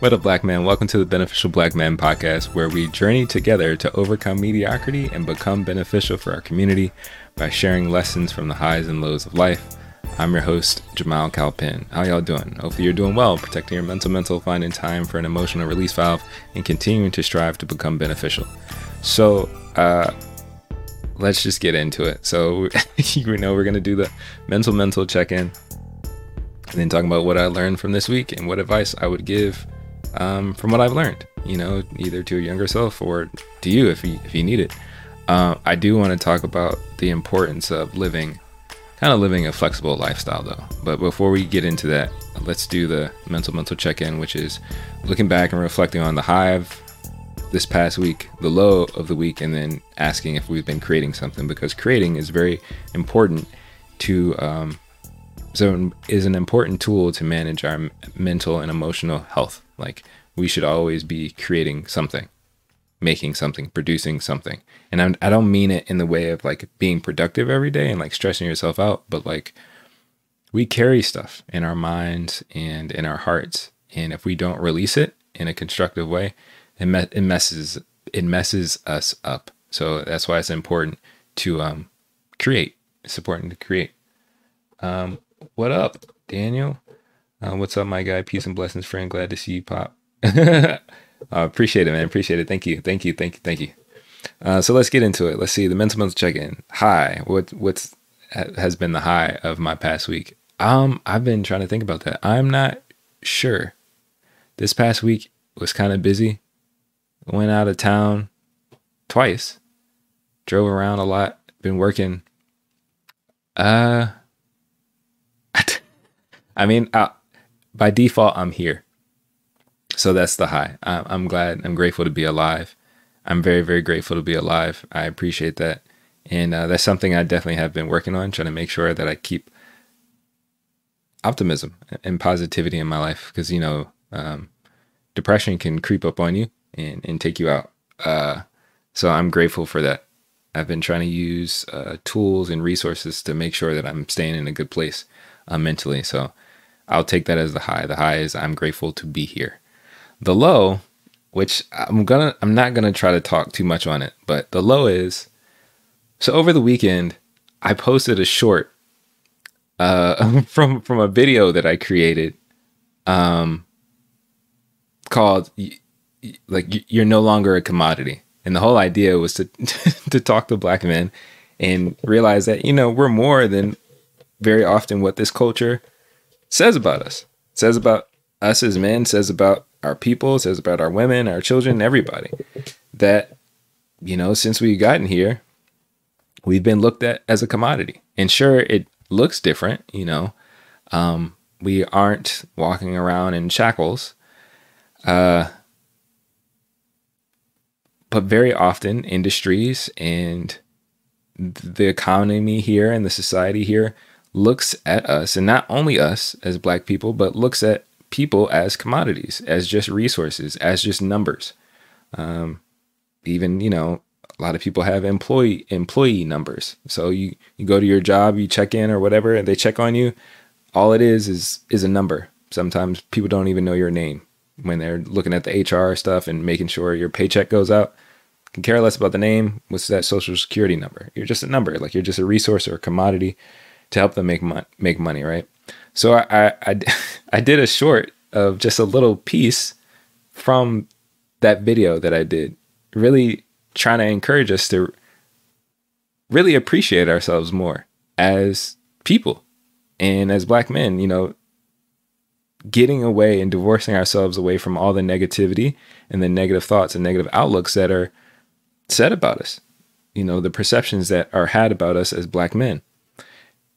What up, Black Man? Welcome to the Beneficial Black Man podcast, where we journey together to overcome mediocrity and become beneficial for our community by sharing lessons from the highs and lows of life. I'm your host, Jamal Calpin. How y'all doing? Hopefully, you're doing well, protecting your mental, mental, finding time for an emotional release valve, and continuing to strive to become beneficial. So, uh, let's just get into it. So, you know, we're gonna do the mental, mental check in, and then talk about what I learned from this week and what advice I would give um, from what I've learned, you know, either to your younger self or to you if you, if you need it. Uh, I do want to talk about the importance of living, kind of living a flexible lifestyle though. But before we get into that, let's do the mental, mental check in, which is looking back and reflecting on the hive this past week, the low of the week, and then asking if we've been creating something because creating is very important to, um, so is an important tool to manage our mental and emotional health like we should always be creating something, making something, producing something. And I'm, I don't mean it in the way of like being productive every day and like stressing yourself out, but like we carry stuff in our minds and in our hearts. And if we don't release it in a constructive way, it, me- it messes it messes us up. So that's why it's important to um, create. It's important to create. Um, what up, Daniel? Uh, what's up, my guy? Peace and blessings, friend. Glad to see you pop. uh, appreciate it, man. Appreciate it. Thank you. Thank you. Thank you. Thank you. Uh, so let's get into it. Let's see the mental mental check in. Hi, What what's has been the high of my past week? Um, I've been trying to think about that. I'm not sure. This past week was kind of busy. Went out of town twice. Drove around a lot. Been working. Uh, I mean, I, by default, I'm here. So that's the high. I'm glad. I'm grateful to be alive. I'm very, very grateful to be alive. I appreciate that. And uh, that's something I definitely have been working on, trying to make sure that I keep optimism and positivity in my life because, you know, um, depression can creep up on you and, and take you out. Uh, so I'm grateful for that. I've been trying to use uh, tools and resources to make sure that I'm staying in a good place uh, mentally. So I'll take that as the high. The high is I'm grateful to be here. The low, which I'm gonna I'm not gonna try to talk too much on it, but the low is so over the weekend I posted a short uh, from from a video that I created um, called like you're no longer a commodity. And the whole idea was to to talk to black men and realize that you know we're more than very often what this culture says about us. says about us as men, says about our people, says about our women, our children, everybody. That, you know, since we've gotten here, we've been looked at as a commodity. And sure, it looks different, you know. Um, we aren't walking around in shackles. Uh, but very often, industries and the economy here and the society here looks at us, and not only us as black people, but looks at people as commodities, as just resources, as just numbers. Um, even, you know, a lot of people have employee employee numbers. So you, you go to your job, you check in or whatever, and they check on you. All it is is is a number. Sometimes people don't even know your name when they're looking at the HR stuff and making sure your paycheck goes out. Can care less about the name. What's that social security number? You're just a number. Like you're just a resource or a commodity to help them make money, make money, right? So I, I, I did a short of just a little piece from that video that I did, really trying to encourage us to really appreciate ourselves more as people and as black men, you know, getting away and divorcing ourselves away from all the negativity and the negative thoughts and negative outlooks that are said about us, you know, the perceptions that are had about us as black men.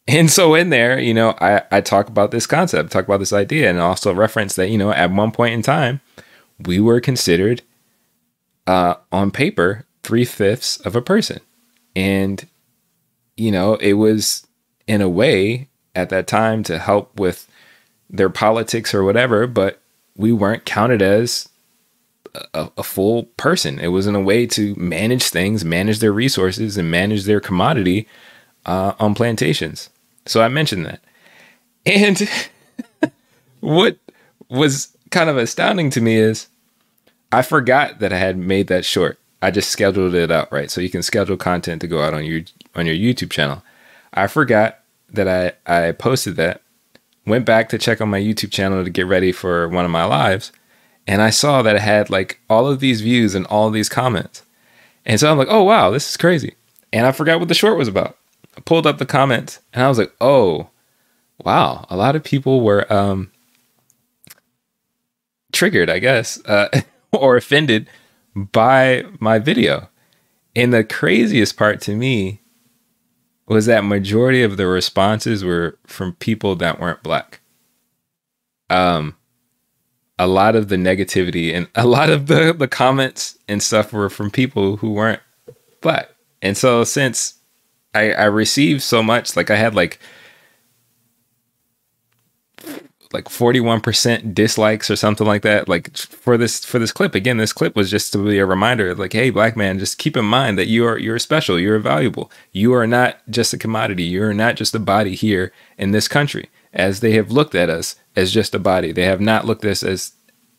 And so in there, you know, I, I talk about this concept, talk about this idea, and also reference that, you know, at one point in time, we were considered uh, on paper three fifths of a person. And, you know, it was in a way at that time to help with their politics or whatever, but we weren't counted as a, a, full person. It was in a way to manage things, manage their resources, and manage their commodity uh, on plantations. So I mentioned that. And what was kind of astounding to me is I forgot that I had made that short. I just scheduled it out, right? So you can schedule content to go out on your on your YouTube channel. I forgot that I I posted that. Went back to check on my YouTube channel to get ready for one of my lives, and I saw that it had like all of these views and all of these comments. And so I'm like, "Oh wow, this is crazy." And I forgot what the short was about. Pulled up the comments and I was like, "Oh, wow, a lot of people were um triggered, I guess, uh, or offended by my video. And the craziest part to me was that majority of the responses were from people that weren't black. Um, a lot of the negativity and a lot of the, the comments and stuff were from people who weren't black. And so since I, I received so much, like I had like like 41% dislikes or something like that like for this for this clip. Again this clip was just to be a reminder like hey black man just keep in mind that you are you're special you're valuable. You are not just a commodity. You're not just a body here in this country as they have looked at us as just a body. They have not looked at us as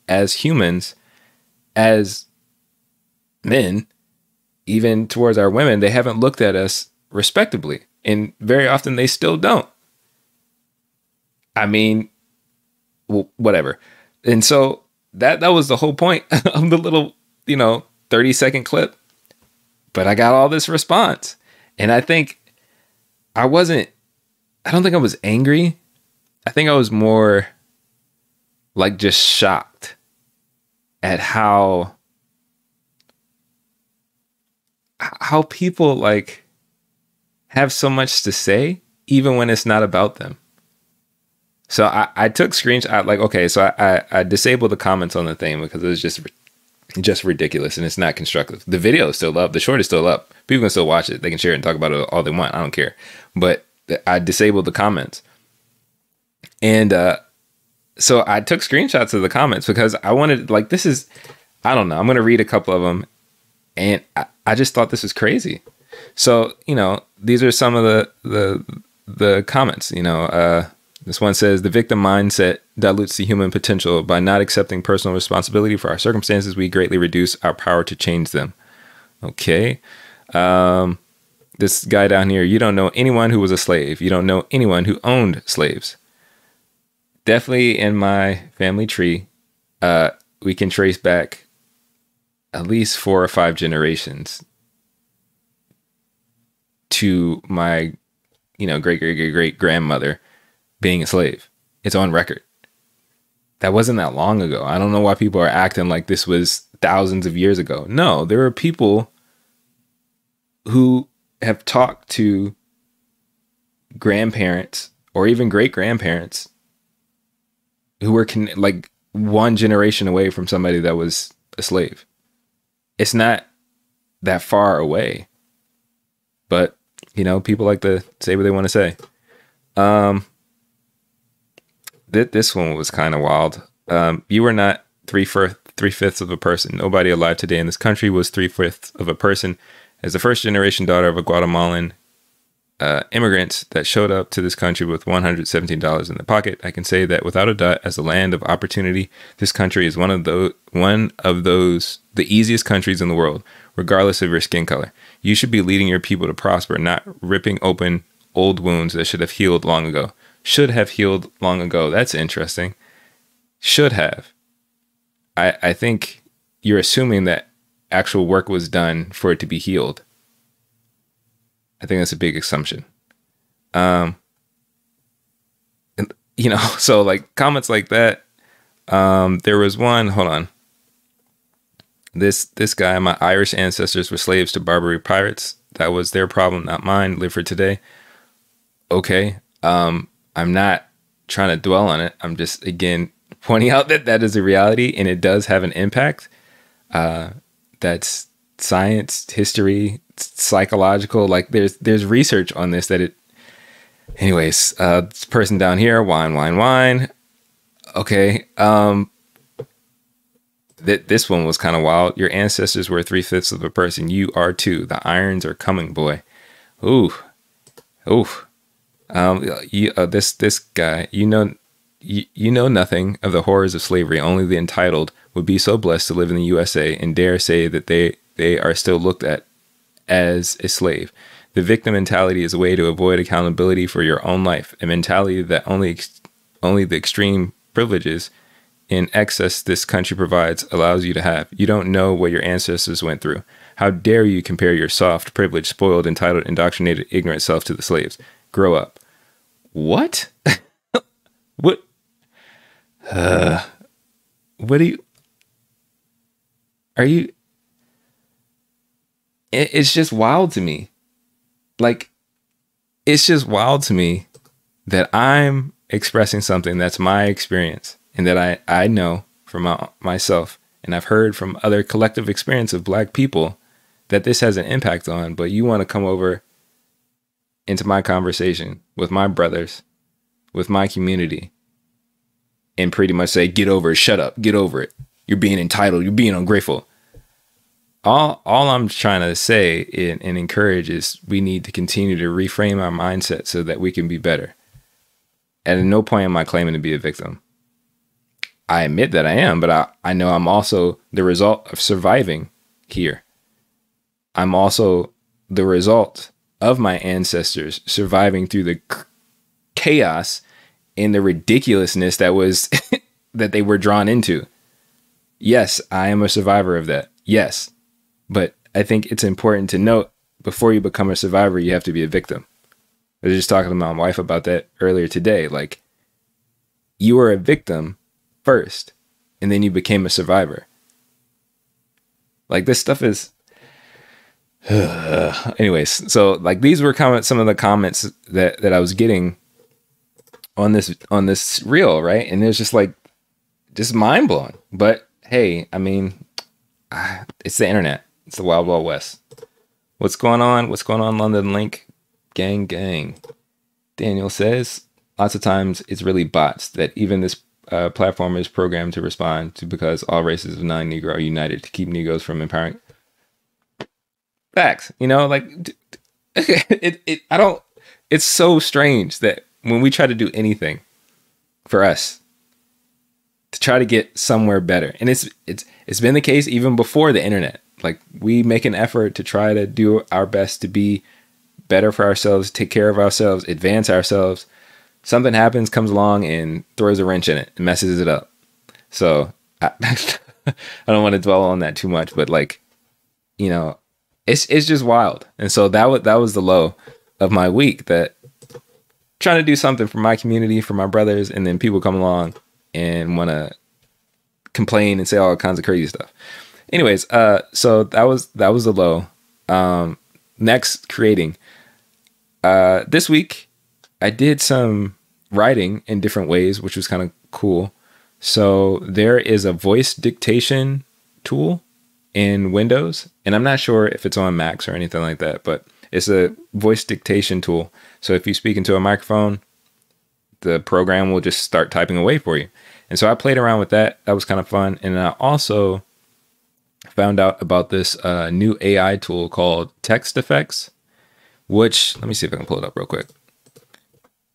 as humans as men even towards our women. They haven't looked at us respectably and very often they still don't i mean whatever. And so that that was the whole point of the little, you know, 30 second clip. But I got all this response. And I think I wasn't I don't think I was angry. I think I was more like just shocked at how how people like have so much to say even when it's not about them. So I, I took screenshots. Like, okay, so I, I, I disabled the comments on the thing because it was just just ridiculous and it's not constructive. The video is still up. The short is still up. People can still watch it. They can share it and talk about it all they want. I don't care. But I disabled the comments. And uh, so I took screenshots of the comments because I wanted, like, this is, I don't know. I'm to read a couple of them. And I, I just thought this was crazy. So, you know, these are some of the, the, the comments, you know, uh, this one says the victim mindset dilutes the human potential. By not accepting personal responsibility for our circumstances, we greatly reduce our power to change them. Okay. Um, this guy down here, you don't know anyone who was a slave. You don't know anyone who owned slaves. Definitely in my family tree, uh, we can trace back at least four or five generations to my, you know, great great great great grandmother being a slave. It's on record. That wasn't that long ago. I don't know why people are acting like this was thousands of years ago. No, there are people who have talked to grandparents or even great grandparents who were con- like one generation away from somebody that was a slave. It's not that far away. But, you know, people like to say what they want to say. Um, th- this one was kind of wild. Um, you were not three three fifths of a person. Nobody alive today in this country was three fifths of a person. As the first generation daughter of a Guatemalan uh, immigrant that showed up to this country with $117 in the pocket, I can say that without a doubt, as a land of opportunity, this country is one of those one of those the easiest countries in the world, regardless of your skin color. You should be leading your people to prosper, not ripping open old wounds that should have healed long ago should have healed long ago. That's interesting. Should have. I I think you're assuming that actual work was done for it to be healed. I think that's a big assumption. Um and, you know, so like comments like that um there was one, hold on. This this guy, my Irish ancestors were slaves to Barbary pirates. That was their problem, not mine. Live for today. Okay. Um I'm not trying to dwell on it. I'm just again pointing out that that is a reality and it does have an impact. Uh, that's science, history, psychological. Like there's there's research on this that it. Anyways, uh, this person down here, whine, whine, whine. Okay. Um, that this one was kind of wild. Your ancestors were three fifths of a person. You are too. The irons are coming, boy. Ooh, ooh. Um, you, uh, this this guy, you know, you, you know nothing of the horrors of slavery. Only the entitled would be so blessed to live in the USA and dare say that they, they are still looked at as a slave. The victim mentality is a way to avoid accountability for your own life, a mentality that only only the extreme privileges in excess this country provides allows you to have. You don't know what your ancestors went through. How dare you compare your soft, privileged, spoiled, entitled, indoctrinated, ignorant self to the slaves? Grow up. What? what? Uh, what do you? Are you? It, it's just wild to me. Like, it's just wild to me that I'm expressing something that's my experience and that I, I know from my, myself and I've heard from other collective experience of black people that this has an impact on, but you want to come over into my conversation with my brothers, with my community, and pretty much say, get over it, shut up, get over it. You're being entitled, you're being ungrateful. All, all I'm trying to say and, and encourage is we need to continue to reframe our mindset so that we can be better. At no point am I claiming to be a victim. I admit that I am, but I, I know I'm also the result of surviving here. I'm also the result of my ancestors surviving through the chaos and the ridiculousness that was that they were drawn into. Yes, I am a survivor of that. Yes. But I think it's important to note before you become a survivor, you have to be a victim. I was just talking to my wife about that earlier today. Like, you are a victim first, and then you became a survivor. Like, this stuff is. Anyways, so like these were comment some of the comments that that I was getting on this on this reel, right? And it was just like just mind blowing. But hey, I mean, it's the internet. It's the wild wild west. What's going on? What's going on, London Link? Gang, gang. Daniel says lots of times it's really bots that even this uh, platform is programmed to respond to because all races of non-Negro are united to keep Negroes from empowering. Facts, you know, like it, it. I don't. It's so strange that when we try to do anything for us to try to get somewhere better, and it's it's it's been the case even before the internet. Like we make an effort to try to do our best to be better for ourselves, take care of ourselves, advance ourselves. Something happens, comes along, and throws a wrench in it, and messes it up. So I, I don't want to dwell on that too much, but like, you know, it's it's just wild. And so that was that was the low of my week. That trying to do something for my community, for my brothers, and then people come along and want to complain and say all kinds of crazy stuff. Anyways, uh, so that was that was the low. Um, next, creating. Uh, this week, I did some writing in different ways, which was kind of cool. So there is a voice dictation tool in Windows, and I'm not sure if it's on Macs or anything like that, but it's a voice dictation tool. So if you speak into a microphone, the program will just start typing away for you. And so I played around with that. That was kind of fun. And I also found out about this uh, new AI tool called TextFX which let me see if I can pull it up real quick.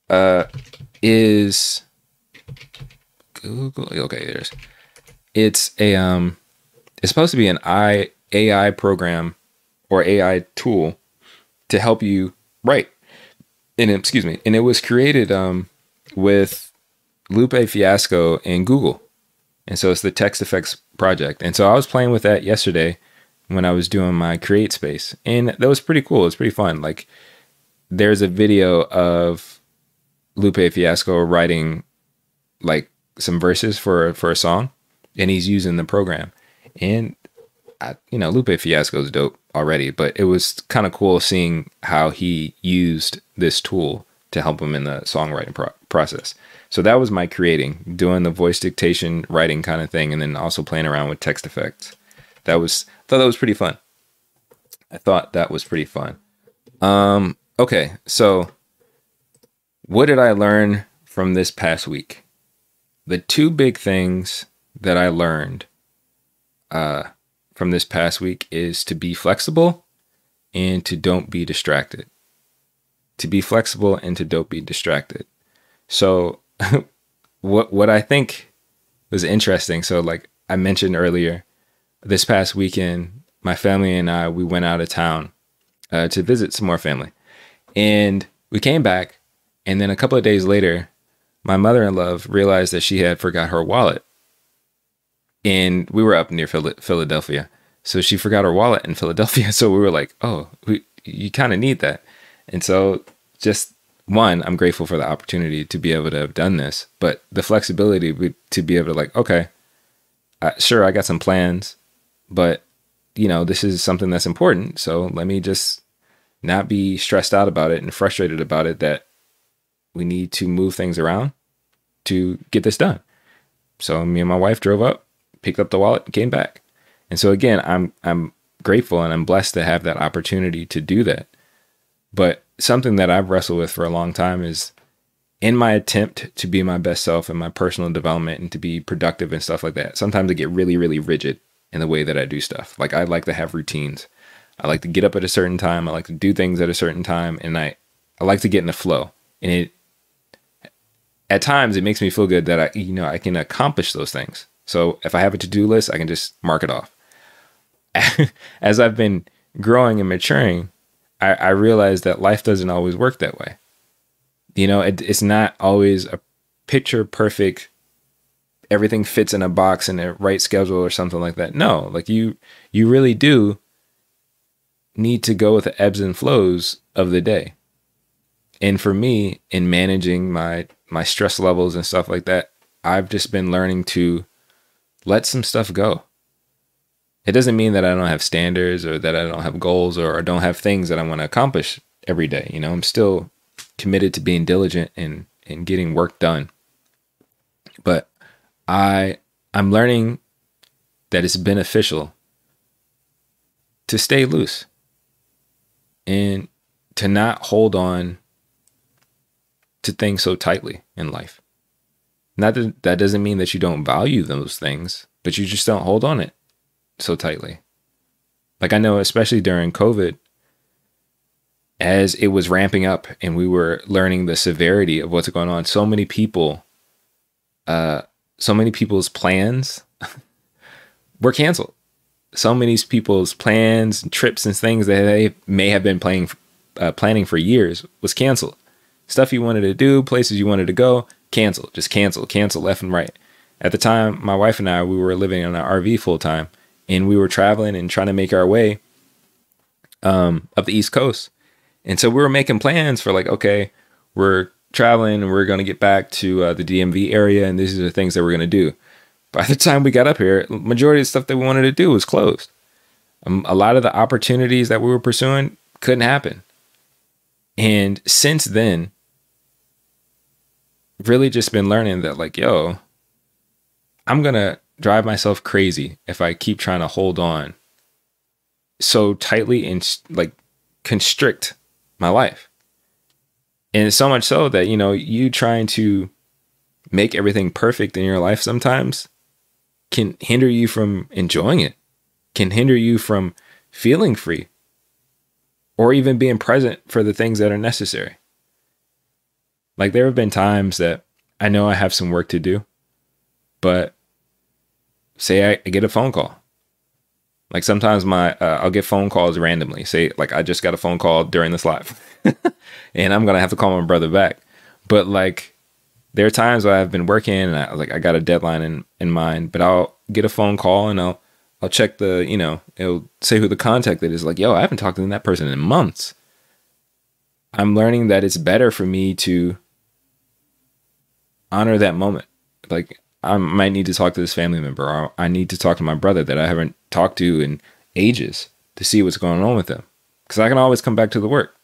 Uh, is Google okay? There's it's a um, it's supposed to be an I AI program or AI tool to help you write. And excuse me, and it was created um with Lupe Fiasco and Google, and so it's the TextFX project. And so I was playing with that yesterday when I was doing my create space. And that was pretty cool. It's pretty fun. Like there's a video of Lupe Fiasco writing like some verses for for a song and he's using the program. And I, you know, Lupe Fiasco is dope already, but it was kind of cool seeing how he used this tool to help him in the songwriting pro- process. So that was my creating, doing the voice dictation, writing kind of thing, and then also playing around with TextFX that was I thought that was pretty fun. I thought that was pretty fun. Um, okay, so what did I learn from this past week? The two big things that I learned uh, from this past week is to be flexible and to don't be distracted. To be flexible and to don't be distracted. So what what I think was interesting. So like I mentioned earlier, this past weekend, my family and I we went out of town uh, to visit some more family, and we came back, and then a couple of days later, my mother-in-law realized that she had forgot her wallet, and we were up near Philadelphia, so she forgot her wallet in Philadelphia. So we were like, oh, we, you kind of need that, and so just one, I'm grateful for the opportunity to be able to have done this, but the flexibility to be able to like, okay, sure, I got some plans, but you know, this is something that's important. So let me just not be stressed out about it and frustrated about it that we need to move things around to get this done. So me and my wife drove up, picked up the wallet, came back. And so again, I'm I'm grateful and I'm blessed to have that opportunity to do that. But something that I've wrestled with for a long time is in my attempt to be my best self and my personal development and to be productive and stuff like that. Sometimes I get really, really rigid in the way that I do stuff. Like I like to have routines. I like to get up at a certain time. I like to do things at a certain time, and I I like to get in the flow. And it at times it makes me feel good that I you know I can accomplish those things. So if I have a to do list, I can just mark it off. As I've been growing and maturing, I, I realized that life doesn't always work that way. You know, it, it's not always a picture perfect everything fits in a box in a right schedule or something like that. No, like you you really do need to go with the ebbs and flows of the day. And for me, in managing my my stress levels and stuff like that, I've just been learning to let some stuff go. It doesn't mean that I don't have standards or that I don't have goals or I don't have things that I want to accomplish every day. You know, I'm still committed to being diligent and and getting work done. But I I'm learning that it's beneficial to stay loose and to not hold on to things so tightly in life. Not that that doesn't mean that you don't value those things, but you just don't hold on it so tightly. Like I know especially during COVID as it was ramping up and we were learning the severity of what's going on, so many people uh so many people's plans were canceled. So many people's plans and trips and things that they may have been playing, uh, planning for years was canceled. Stuff you wanted to do, places you wanted to go, cancel, just cancel, cancel left and right. At the time, my wife and I, we were living in an RV full time and we were traveling and trying to make our way um, up the East Coast. And so we were making plans for like, okay, we're traveling and we're going to get back to uh, the DMV area, and these are the things that we're going to do. By the time we got up here, majority of the stuff that we wanted to do was closed. Um, a lot of the opportunities that we were pursuing couldn't happen. And since then, really just been learning that, like, yo, I'm to drive myself crazy if I keep trying to hold on so tightly and like constrict my life. And so much so that, you know, you trying to make everything perfect in your life sometimes can hinder you from enjoying it, can hinder you from feeling free, or even being present for the things that are necessary. Like there have been times that I know I have some work to do, but say I, get a phone call. Like sometimes my uh, I'll get phone calls randomly. Say like I just got a phone call during this live. and I'm gonna have to call my brother back. But like, there are times where I've been working and I like I got a deadline in in mind, but I'll get a phone call and I'll I'll check the you know it'll say who the contact is. Like, yo, I haven't talked to that person in months. I'm learning that it's better for me to honor that moment. Like, I might need to talk to this family member, or I need to talk to my brother that I haven't talked to in ages to see what's going on with them. Because I can always come back to the work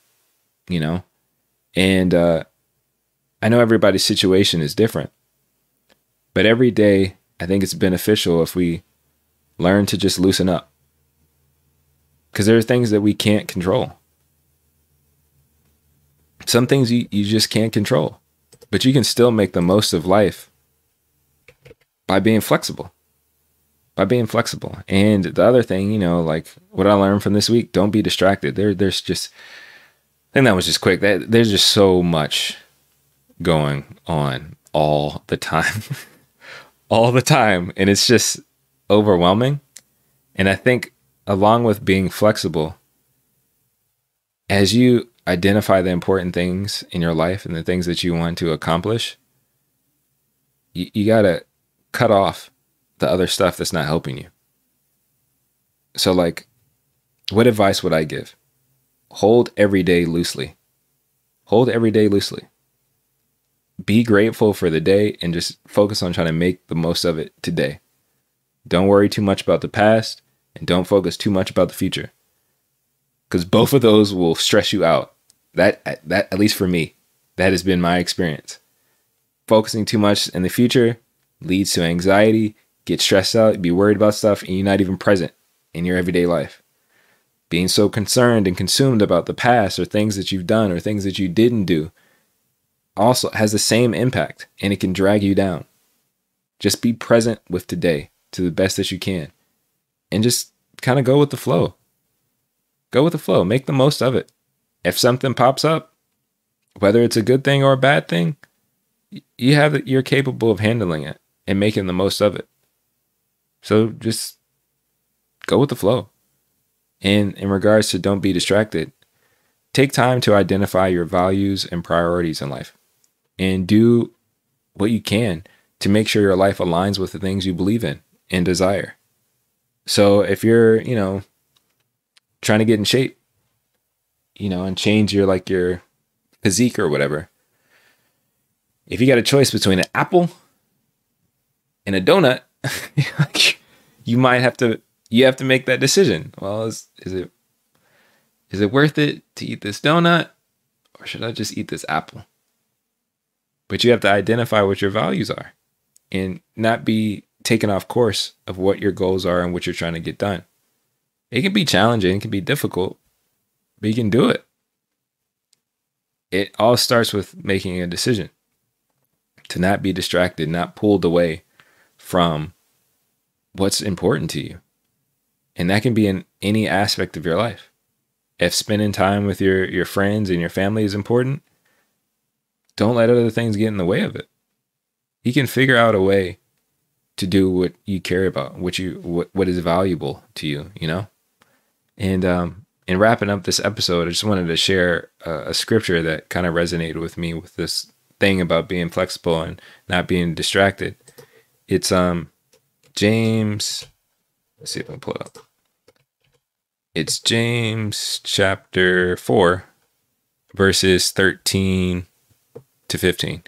you know? And uh, I know everybody's situation is different, but every day I think it's beneficial if we learn to just loosen up. Because there are things that we can't control. Some things you, you just can't control, but you can still make the most of life by being flexible. By being flexible. And the other thing, you know, like what I learned from this week, don't be distracted. There, there's just I think that was just quick. That there's just so much going on all the time. all the time. And it's just overwhelming. And I think, along with being flexible, as you identify the important things in your life and the things that you want to accomplish, you, you got to cut off the other stuff that's not helping you. So, like, what advice would I give? Hold every day loosely. Hold every day loosely. Be grateful for the day and just focus on trying to make the most of it today. Don't worry too much about the past and don't focus too much about the future. Cuz both of those will stress you out. That that at least for me, that has been my experience. Focusing too much in the future leads to anxiety, get stressed out, be worried about stuff and you're not even present in your everyday life. Being so concerned and consumed about the past or things that you've done or things that you didn't do also has the same impact and it can drag you down. Just be present with today to the best that you can and just kind of go with the flow. Go with the flow, make the most of it. If something pops up, whether it's a good thing or a bad thing, you have you're capable of handling it and making the most of it. So just go with the flow. And in regards to don't be distracted, take time to identify your values and priorities in life and do what you can to make sure your life aligns with the things you believe in and desire. So if you're, you know, trying to get in shape, you know, and change your like your physique or whatever, if you got a choice between an apple and a donut, you might have to you have to make that decision. Well, is is it is it worth it to eat this donut or should I just eat this apple? But you have to identify what your values are and not be taken off course of what your goals are and what you're trying to get done. It can be challenging, it can be difficult, but you can do it. It all starts with making a decision to not be distracted, not pulled away from what's important to you. And that can be in any aspect of your life. If spending time with your, your friends and your family is important, don't let other things get in the way of it. You can figure out a way to do what you care about, what you what, what is valuable to you, you know? And um in wrapping up this episode, I just wanted to share a, a scripture that kind of resonated with me with this thing about being flexible and not being distracted. It's um James let's see if I can pull it up. It's James chapter 4 verses 13 to 15.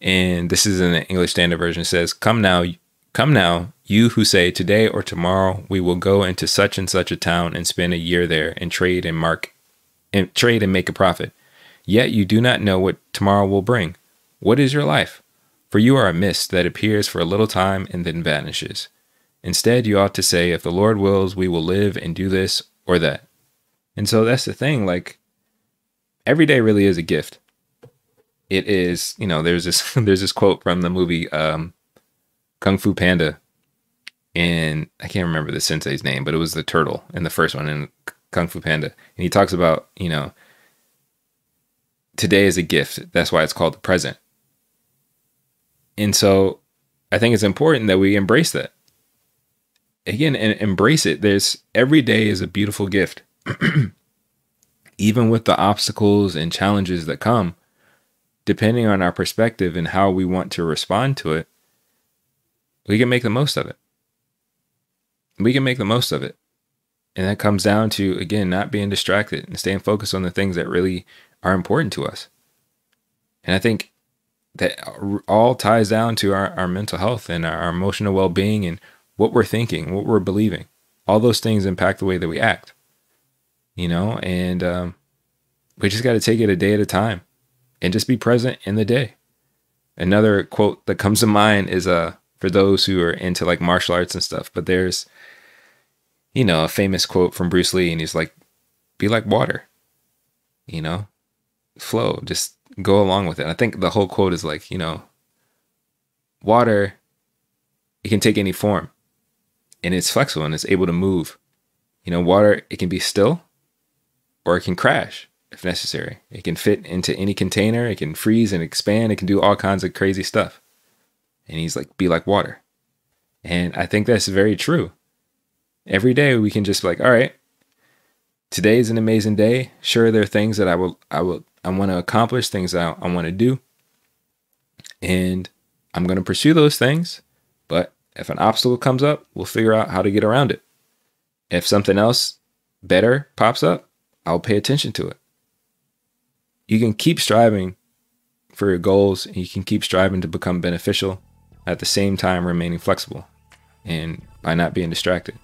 And this is in the English Standard Version. It says, Come now, come now, you who say, Today or tomorrow we will go into such and such a town and spend a year there and trade and mark and trade and make a profit. Yet you do not know what tomorrow will bring. What is your life? For you are a mist that appears for a little time and then vanishes. Instead, you ought to say, If the Lord wills, we will live and do this or that. And so that's the thing. Like, every day really is a gift it is you know there's this there's this quote from the movie um, Kung Fu Panda, and I can't remember the sensei's name, but it was the turtle in the first one in Kung Fu Panda, and he talks about you know today is a gift. That's why it's called the present. And so I think it's important that we embrace that. Again, and embrace it. There's every day is a beautiful gift. Even with the obstacles and challenges that come, depending on our perspective and how we want to respond to it, we can make the most of it. We can make the most of it. And that comes down to, again, not being distracted and staying focused on the things that really are important to us. And I think that all ties down to our, our mental health and our emotional well being and what we're thinking, what we're believing. All those things impact the way that we act, you know, and um, we just got to take it a day at a time and just be present in the day. Another quote that comes to mind is uh for those who are into like martial arts and stuff, but there's you know, a famous quote from Bruce Lee and he's like be like water. You know? Flow, just go along with it. I think the whole quote is like, you know, water it can take any form and it's flexible and it's able to move. You know, water it can be still or it can crash if necessary. It can fit into any container, it can freeze and expand, it can do all kinds of crazy stuff. And he's like, be like water. And I think that's very true. Every day we can just be like, all right, today is an amazing day. Sure, there are things that I will, I will, I want to accomplish, things I, I want to do. And I'm going to pursue those things. But if an obstacle comes up, we'll figure out how to get around it. If something else better pops up, I'll pay attention to it. You can keep striving for your goals and you can keep striving to become beneficial at the same time remaining flexible and by not being distracted.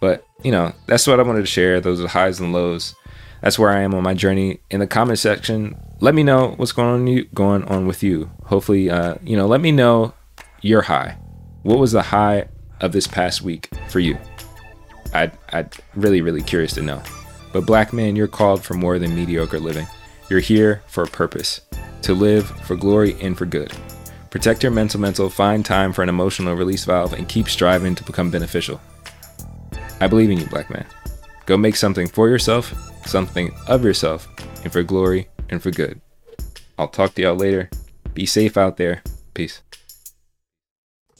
But, you know, that's what I wanted to share. Those are the highs and lows. That's where I am on my journey. In the comment section, let me know what's going on you going on with you. Hopefully, uh, you know, let me know your high. What was the high of this past week for you? I'd, I'd really, really curious to know. But black man, you're called for more than mediocre living. You're here for a purpose, to live for glory and for good. Protect your mental mental, find time for an emotional release valve, and keep striving to become beneficial. I believe in you, black man. Go make something for yourself, something of yourself, and for glory and for good. I'll talk to y'all later. Be safe out there. Peace.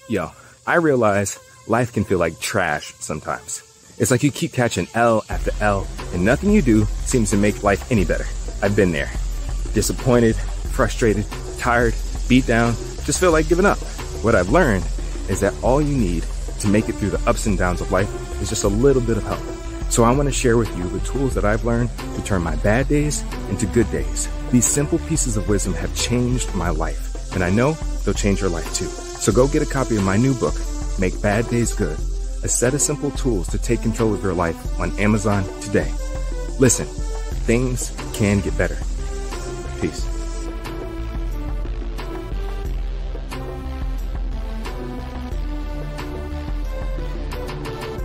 Yo, I realize life can feel like trash sometimes. It's like you keep catching L after L, and nothing you do seems to make life any better. I've been there. Disappointed, frustrated, tired, beat down, just feel like giving up. What I've learned is that all you need to make it through the ups and downs of life is just a little bit of help. So I want to share with you the tools that I've learned to turn my bad days into good days. These simple pieces of wisdom have changed my life, and I know they'll change your life too. So go get a copy of my new book, Make Bad Days Good, a set of simple tools to take control of your life on Amazon today. Listen, things can get better. Peace.